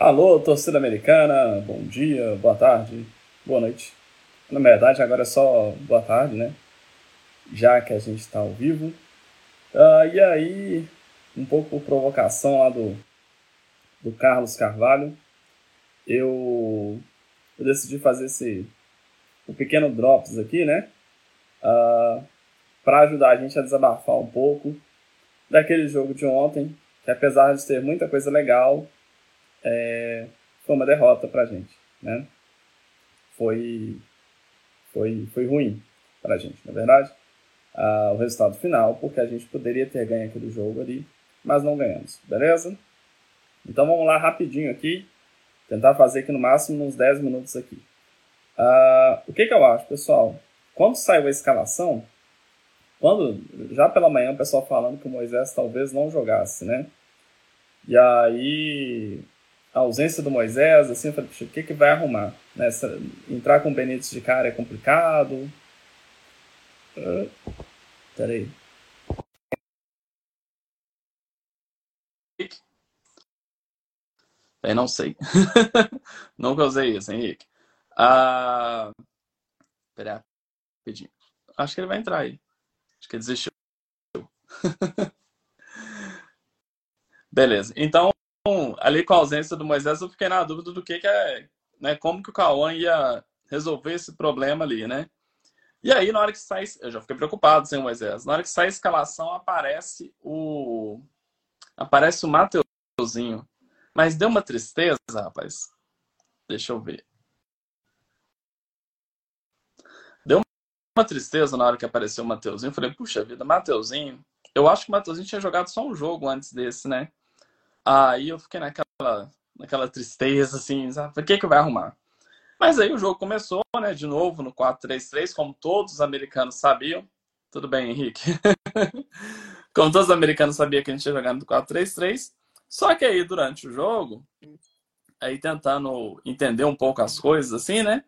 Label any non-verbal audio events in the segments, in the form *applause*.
Alô, torcida americana, bom dia, boa tarde, boa noite. Na verdade, agora é só boa tarde, né? Já que a gente está ao vivo. Uh, e aí, um pouco por provocação lá do, do Carlos Carvalho, eu, eu decidi fazer esse um pequeno drops aqui, né? Uh, ah, para ajudar a gente a desabafar um pouco daquele jogo de ontem, que apesar de ter muita coisa legal, é, foi uma derrota para a gente, né? Foi, foi, foi ruim para a gente, na é verdade, uh, o resultado final, porque a gente poderia ter ganho aquele jogo ali, mas não ganhamos, beleza? Então vamos lá rapidinho aqui, tentar fazer aqui no máximo uns 10 minutos aqui. Uh, o que, que eu acho, pessoal? Quando saiu a escalação, quando já pela manhã o pessoal falando que o Moisés talvez não jogasse, né? E aí a ausência do Moisés, assim, eu falei, o que, que vai arrumar? Né? Entrar com o Benítez de cara é complicado. Uh, peraí. Eu não sei. *laughs* Nunca usei isso, Henrique. Ah, pera rapidinho. Acho que ele vai entrar aí. Acho que ele desistiu. *laughs* Beleza. Então, ali com a ausência do Moisés, eu fiquei na dúvida do que, que é, né, como que o Cauã ia resolver esse problema ali, né? E aí, na hora que sai, eu já fiquei preocupado sem o Moisés. Na hora que sai a escalação, aparece o aparece o Mateuzinho. Mas deu uma tristeza, rapaz. Deixa eu ver. Deu uma tristeza na hora que apareceu o Mateuzinho. Eu falei, puxa vida, Mateuzinho. Eu acho que o Mateuzinho tinha jogado só um jogo antes desse, né? Aí eu fiquei naquela, naquela tristeza, assim, sabe? O que, que vai arrumar? Mas aí o jogo começou, né? De novo no 4-3-3, como todos os americanos sabiam. Tudo bem, Henrique? *laughs* como todos os americanos sabiam que a gente ia jogar no 4-3-3. Só que aí, durante o jogo, aí tentando entender um pouco as coisas, assim, né?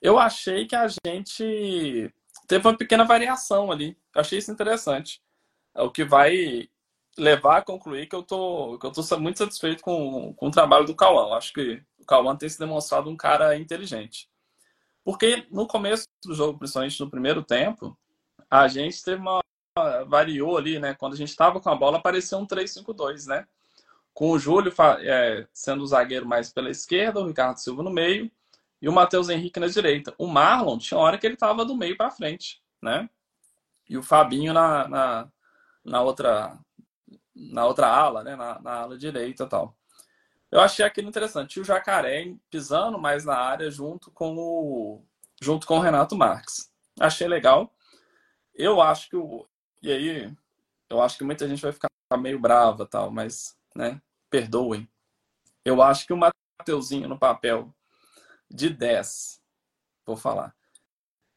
Eu achei que a gente teve uma pequena variação ali. Eu achei isso interessante. É o que vai levar a concluir que eu tô, que eu tô muito satisfeito com, com o trabalho do Cauã. Acho que o Cauã tem se demonstrado um cara inteligente. Porque no começo do jogo, principalmente no primeiro tempo, a gente teve uma. variou ali, né? Quando a gente estava com a bola, apareceu um 3-5-2, né? Com o Júlio é, sendo o zagueiro mais pela esquerda, o Ricardo Silva no meio e o Matheus Henrique na direita. O Marlon tinha hora que ele estava do meio para frente, né? E o Fabinho na, na, na outra na outra ala, né, na, na ala direita tal. Eu achei aquilo interessante. E o Jacaré pisando mais na área junto com o junto com o Renato Marques. Achei legal. Eu acho que o e aí eu acho que muita gente vai ficar meio brava tal, mas, né, perdoem. Eu acho que o Mateuzinho no papel de 10, vou falar.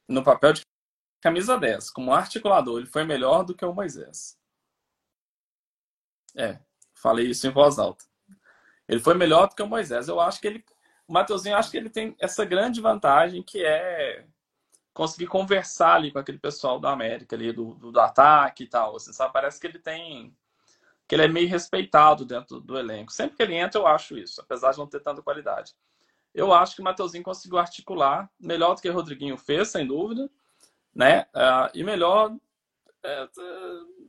No papel de camisa 10, como articulador, ele foi melhor do que o Moisés. É, falei isso em voz alta. Ele foi melhor do que o Moisés. Eu acho que ele. O Mateuzinho, acho que ele tem essa grande vantagem que é conseguir conversar ali com aquele pessoal da América ali, do, do, do ataque e tal. Assim, sabe? Parece que ele tem. que ele é meio respeitado dentro do elenco. Sempre que ele entra, eu acho isso, apesar de não ter tanta qualidade. Eu acho que o Mateuzinho conseguiu articular melhor do que o Rodriguinho fez, sem dúvida, né? Uh, e melhor. Uh,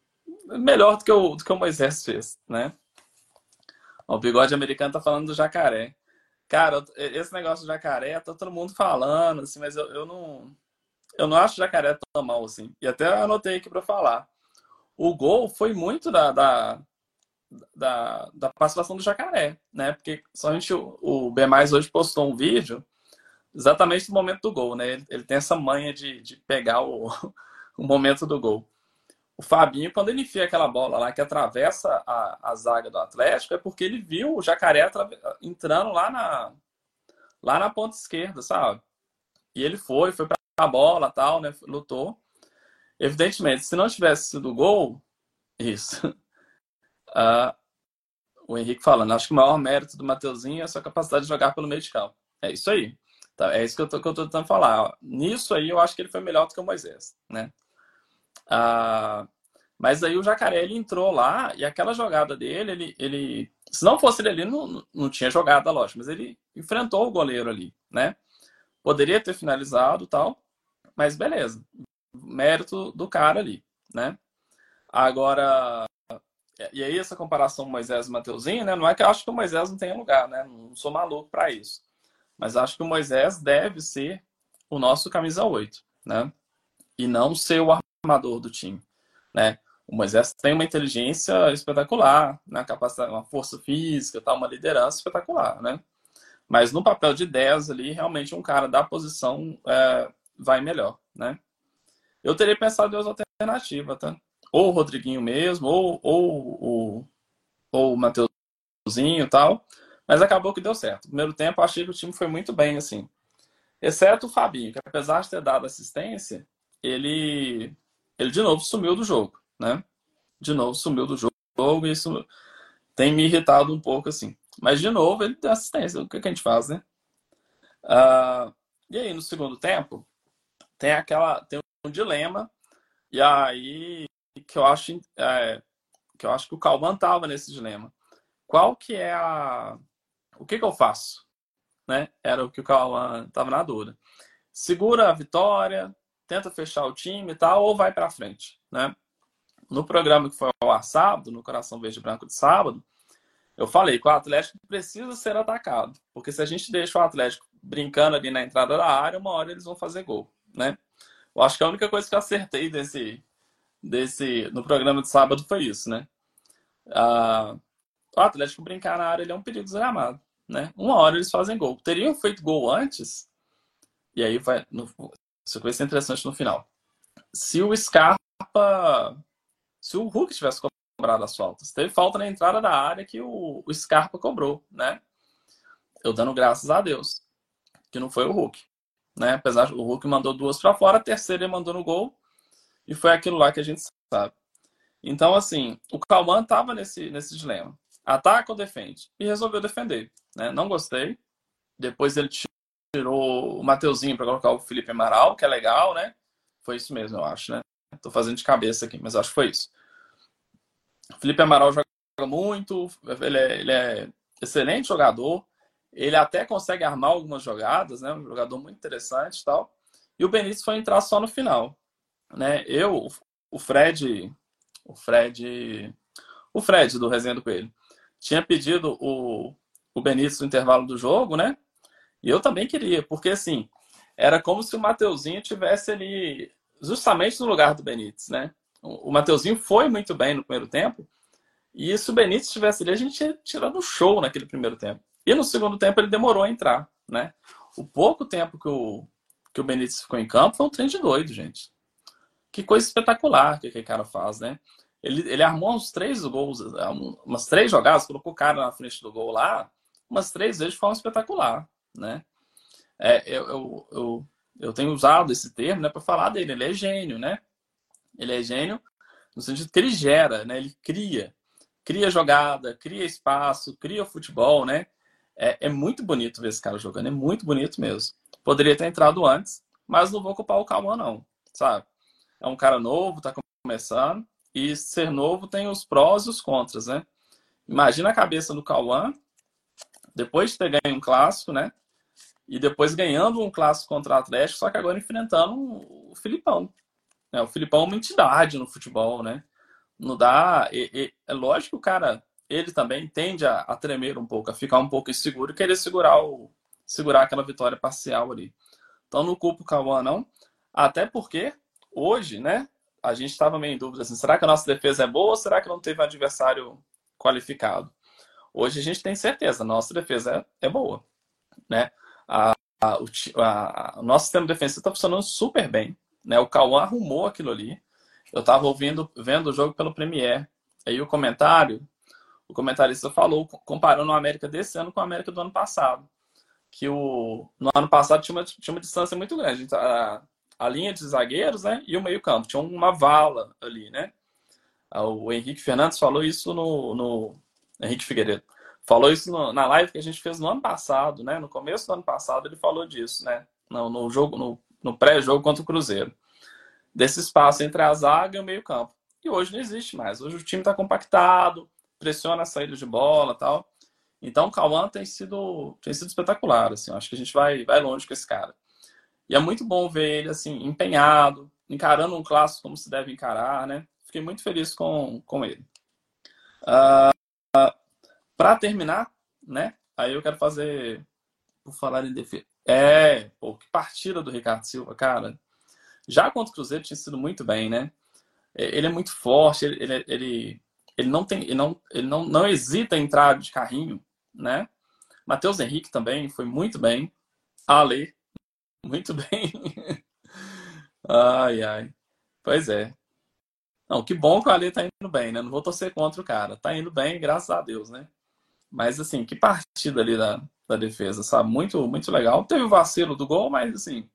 melhor do que o, do que o Moisés fez, né? O bigode americano tá falando do jacaré. Cara, esse negócio do jacaré, tá todo mundo falando, assim, mas eu, eu não. Eu não acho jacaré tão mal, assim. E até anotei aqui para falar. O gol foi muito da, da, da, da, participação do jacaré, né? Porque somente o, o B hoje postou um vídeo exatamente no momento do gol, né? Ele, ele tem essa manha de, de pegar o, *laughs* o momento do gol o Fabinho, quando ele enfia aquela bola lá que atravessa a, a zaga do Atlético, é porque ele viu o Jacaré entrando lá na, lá na ponta esquerda, sabe? E ele foi, foi para a bola tal, né? Lutou. Evidentemente, se não tivesse sido gol, isso. Uh, *laughs* o Henrique falando, acho que o maior mérito do Mateuzinho é a sua capacidade de jogar pelo meio de campo. É isso aí. Tá, é isso que eu, tô, que eu tô tentando falar. Nisso aí, eu acho que ele foi melhor do que o Moisés, né? Ah, mas aí o Jacaré ele entrou lá e aquela jogada dele, ele, ele Se não fosse ele ali, não, não tinha jogado, lógico, mas ele enfrentou o goleiro ali, né? Poderia ter finalizado tal, mas beleza. Mérito do cara ali, né? Agora, e aí essa comparação Moisés e Mateuzinho, né? Não é que eu acho que o Moisés não tenha lugar, né? Não sou maluco para isso. Mas acho que o Moisés deve ser o nosso camisa 8, né? E não ser o armador do time, né? O Moisés tem uma inteligência espetacular, né? capacidade, uma força física, tá? uma liderança espetacular, né? Mas no papel de 10 ali, realmente um cara da posição é, vai melhor, né? Eu teria pensado em outra alternativa, tá? Ou o Rodriguinho mesmo, ou, ou, ou, ou o Mateuzinho e tal. Mas acabou que deu certo. Primeiro tempo, achei que o time foi muito bem, assim. Exceto o Fabinho, que apesar de ter dado assistência, ele, ele de novo sumiu do jogo, né? De novo sumiu do jogo e isso tem me irritado um pouco, assim. Mas, de novo, ele tem assistência. O que, que a gente faz, né? Uh, e aí, no segundo tempo, tem aquela tem um dilema e aí que eu acho é, que eu acho que o Calman tava nesse dilema qual que é a o que que eu faço né era o que o Calman tava na dúvida segura a vitória tenta fechar o time e tal ou vai para frente né no programa que foi ao ar sábado no coração verde branco de sábado eu falei que o Atlético precisa ser atacado porque se a gente deixa o Atlético brincando ali na entrada da área uma hora eles vão fazer gol né? Eu acho que a única coisa que eu acertei desse, desse, no programa de sábado foi isso, né? Ah, o Atlético brincar na área ele é um perigo desgramado, né? Uma hora eles fazem gol. Teriam feito gol antes, e aí vai. Isso vai ser interessante no final. Se o Scarpa. Se o Hulk tivesse cobrado as faltas. Teve falta na entrada da área que o, o Scarpa cobrou, né? Eu dando graças a Deus que não foi o Hulk né? Apesar do Hulk mandou duas para fora, a terceira ele mandou no gol e foi aquilo lá que a gente sabe. Então, assim, o Calman estava nesse, nesse dilema. Ataca ou defende? E resolveu defender. Né? Não gostei. Depois ele tirou o Mateuzinho para colocar o Felipe Amaral, que é legal, né? Foi isso mesmo, eu acho, né? Tô fazendo de cabeça aqui, mas acho que foi isso. O Felipe Amaral joga muito, ele é, ele é excelente jogador, ele até consegue armar algumas jogadas, né? Um jogador muito interessante e tal. E o Benítez foi entrar só no final, né? Eu, o Fred, o Fred, o Fred do Resenha do Coelho, tinha pedido o, o Benítez no intervalo do jogo, né? E eu também queria, porque assim, era como se o Mateuzinho tivesse ali justamente no lugar do Benítez, né? O Mateuzinho foi muito bem no primeiro tempo, e se o Benítez estivesse ali, a gente tinha tirado um show naquele primeiro tempo. E no segundo tempo ele demorou a entrar, né? O pouco tempo que o, que o Benítez ficou em campo foi um trem de doido, gente. Que coisa espetacular que aquele cara faz, né? Ele, ele armou uns três gols, umas três jogadas, colocou o cara na frente do gol lá, umas três vezes de forma espetacular, né? É, eu, eu, eu, eu tenho usado esse termo né, para falar dele. Ele é gênio, né? Ele é gênio no sentido que ele gera, né? Ele cria. Cria jogada, cria espaço, cria futebol, né? É, é muito bonito ver esse cara jogando, é muito bonito mesmo. Poderia ter entrado antes, mas não vou culpar o Calma, não, sabe? É um cara novo, tá começando, e ser novo tem os prós e os contras, né? Imagina a cabeça do Cauã, depois de ter ganho um clássico, né? E depois ganhando um clássico contra o Atlético, só que agora enfrentando o Filipão. Né? O Filipão é uma entidade no futebol, né? Não dá. é lógico que o cara ele também tende a, a, tremer um pouco, a ficar um pouco inseguro e querer segurar, o, segurar aquela vitória parcial ali. Então não culpo o Cauã, não. Até porque hoje, né, a gente estava meio em dúvida assim, será que a nossa defesa é boa ou será que não teve um adversário qualificado? Hoje a gente tem certeza, nossa defesa é, é boa, né? A, a, a, o nosso sistema defensivo está funcionando super bem, né? O Cauã arrumou aquilo ali. Eu estava ouvindo, vendo o jogo pelo Premiere. Aí o comentário o comentarista falou, comparando a América desse ano com a América do ano passado. Que o, no ano passado tinha uma, tinha uma distância muito grande. A, a linha de zagueiros né, e o meio-campo. Tinha uma vala ali, né? O Henrique Fernandes falou isso no. no Henrique Figueiredo. Falou isso no, na live que a gente fez no ano passado, né? No começo do ano passado ele falou disso, né? No, no jogo, no, no pré-jogo contra o Cruzeiro. Desse espaço entre a zaga e o meio-campo. E hoje não existe mais. Hoje o time está compactado, pressiona a saída de bola tal. Então, o Cauã tem sido, tem sido espetacular, assim. acho que a gente vai, vai longe com esse cara. E é muito bom ver ele, assim, empenhado, encarando um clássico como se deve encarar, né? Fiquei muito feliz com, com ele. Uh, Para terminar, né? Aí eu quero fazer, por falar em defesa. É, pô, que partida do Ricardo Silva, cara. Já contra o Cruzeiro tinha sido muito bem, né? É, ele é muito forte, ele, ele, ele, ele não tem, ele não, ele não, não hesita em entrar de carrinho, né? Matheus Henrique também foi muito bem. Ale, muito *laughs* bem. ai, ai. Pois é. Não, que bom que o Ale tá indo bem, né? Não vou torcer contra o cara. Tá indo bem, graças a Deus, né? Mas, assim, que partida ali da, da defesa, sabe? Muito, muito legal. Teve o vacilo do gol, mas, assim,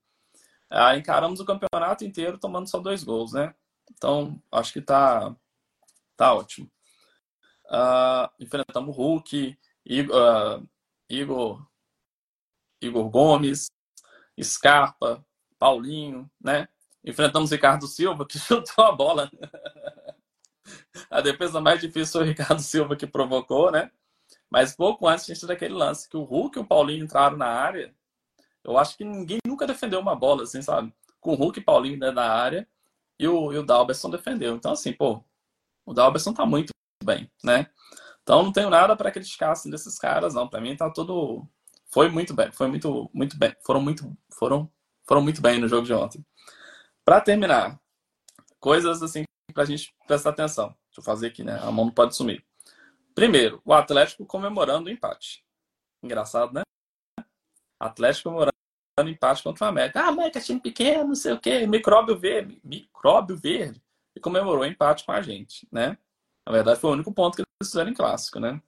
ah, encaramos o campeonato inteiro tomando só dois gols, né? Então, acho que tá, tá ótimo. Uh, enfrentamos o Hulk, Igor, uh, Igor, Igor Gomes, Scarpa, Paulinho, né? Enfrentamos Ricardo Silva, que *laughs* chutou a bola. a defesa mais difícil foi o Ricardo Silva que provocou, né? Mas pouco antes daquele lance que o Hulk e o Paulinho entraram na área. Eu acho que ninguém nunca defendeu uma bola, assim, sabe? Com o Hulk e Paulinho dentro da área e o, e o Dalberson defendeu. Então, assim, pô, o Dalberson tá muito bem, né? Então, não tenho nada para criticar assim, desses caras, não. Para mim, tá tudo. Foi muito bem, foi muito, muito bem. Foram muito, foram, foram muito bem no jogo de ontem. Para terminar, coisas assim para a gente prestar atenção. Deixa eu fazer aqui, né? A mão não pode sumir. Primeiro, o Atlético comemorando o empate. Engraçado, né? Atlético comemorando empate contra o América. Ah, América é time pequeno, não sei o quê, micróbio verde, micróbio verde. E comemorou o empate com a gente, né? Na verdade, foi o único ponto que eles fizeram em clássico, né?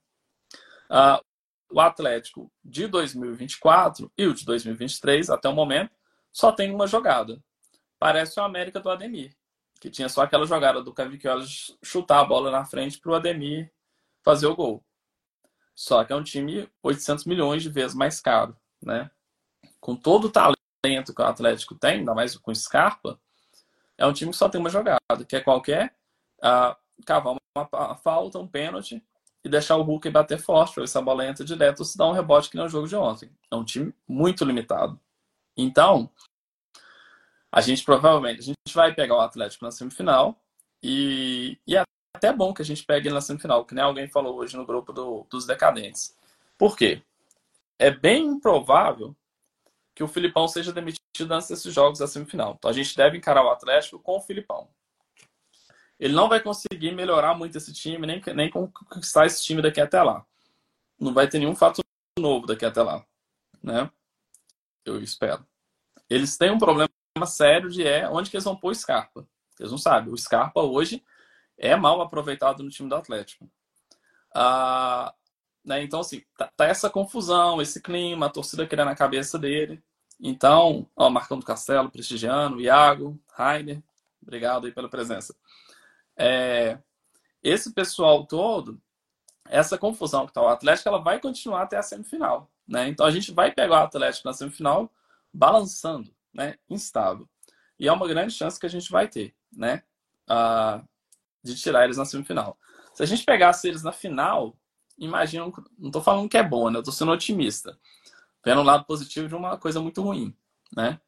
Ah, o Atlético de 2024 e o de 2023, até o momento, só tem uma jogada. Parece o América do Ademir, que tinha só aquela jogada do Cavicchioli chutar a bola na frente para o Ademir fazer o gol. Só que é um time 800 milhões de vezes mais caro, né? com todo o talento que o Atlético tem, ainda mais com Scarpa, é um time que só tem uma jogada, que é qualquer uh, cavar uma, uma, falta, um pênalti e deixar o Hulk bater forte, para essa bola entra direto ou se dá um rebote que nem o jogo de ontem. É um time muito limitado. Então, a gente provavelmente a gente vai pegar o Atlético na semifinal e, e é até bom que a gente pegue na semifinal, que nem alguém falou hoje no grupo do, dos decadentes. Por quê? É bem improvável que o Filipão seja demitido antes desses jogos da semifinal. Então a gente deve encarar o Atlético com o Filipão. Ele não vai conseguir melhorar muito esse time, nem, nem conquistar esse time daqui até lá. Não vai ter nenhum fato novo daqui até lá. Né? Eu espero. Eles têm um problema sério de é onde que eles vão pôr o Scarpa. Eles não sabem. O Scarpa hoje é mal aproveitado no time do Atlético. Ah, né? Então, assim, tá, tá, essa confusão, esse clima, a torcida querendo a cabeça dele. Então, ó, Marcão do Castelo, prestigiando, Iago, Rainer, obrigado aí pela presença. É, esse pessoal todo, essa confusão que está o Atlético, ela vai continuar até a semifinal. Né? Então a gente vai pegar o Atlético na semifinal balançando, né? instável. E é uma grande chance que a gente vai ter né? Ah, de tirar eles na semifinal. Se a gente pegasse eles na final, imagina, não estou falando que é bom, né? Eu estou sendo otimista vendo o lado positivo de uma coisa muito ruim, né?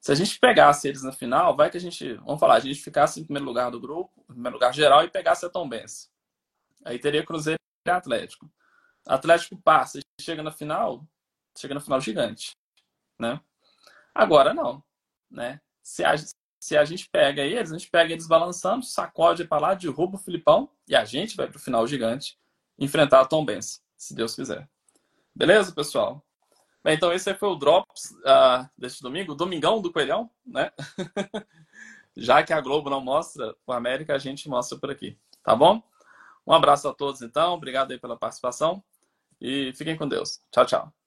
Se a gente pegasse eles na final, vai que a gente, vamos falar, a gente ficasse em primeiro lugar do grupo, em primeiro lugar geral e pegasse a Tom Benz. Aí teria Cruzeiro e Atlético. Atlético passa e chega na final, chega na final gigante, né? Agora não, né? Se a, se a gente pega eles, a gente pega eles balançando, sacode para lá, derruba o Filipão e a gente vai para o final gigante enfrentar a Tom Benz, se Deus quiser. Beleza, pessoal? Bem, então esse foi o Drops uh, deste domingo, Domingão do Coelhão, né? *laughs* Já que a Globo não mostra o América, a gente mostra por aqui, tá bom? Um abraço a todos, então. Obrigado aí pela participação e fiquem com Deus. Tchau, tchau.